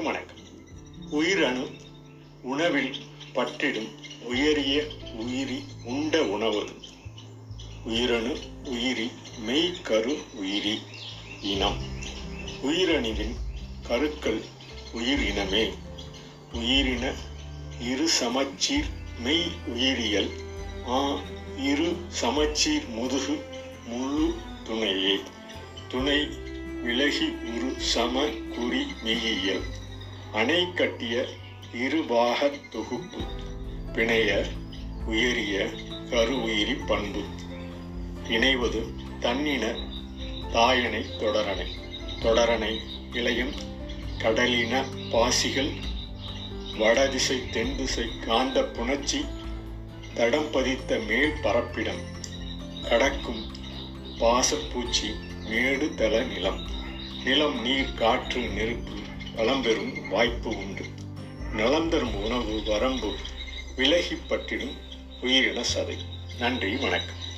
அனைவருக்கும் வணக்கம் உயிரணு உணவில் பற்றிடும் உயரிய உயிரி உண்ட உணவு. உயிரணு உயிரி மெய்கரு உயிரி இனம். உயிரணுவின் கருக்கள் உயிரினமே உயிரின இரு சமச்சீர் மெய் உயிரியல் ஆ இரு சமச்சீர் முதுகு முழு துணையே. துணை விலகி ஒரு சம குறி மெய்யியல். அணை கட்டிய இருபாகத் தொகுப்பு பிணைய உயரிய கரு உயிரி பண்பு. இணைவது தன்னின தாயனை தொடரணை. தொடரணை இளையும் கடலின பாசிகள் வடதிசை தென்திசை காந்த புணர்ச்சி தடம் பதித்த மேல் பரப்பிடம் கடக்கும் பாசப்பூச்சி மேடு தள நிலம். நிலம் நீர் காற்று நெருப்பு வளம் பெறும் வாய்ப்பு உண்டு. நலம் தரும் உணவு வரம்பு விலகிப்பட்டிடும் உயிரின சதை. நன்றி வணக்கம்.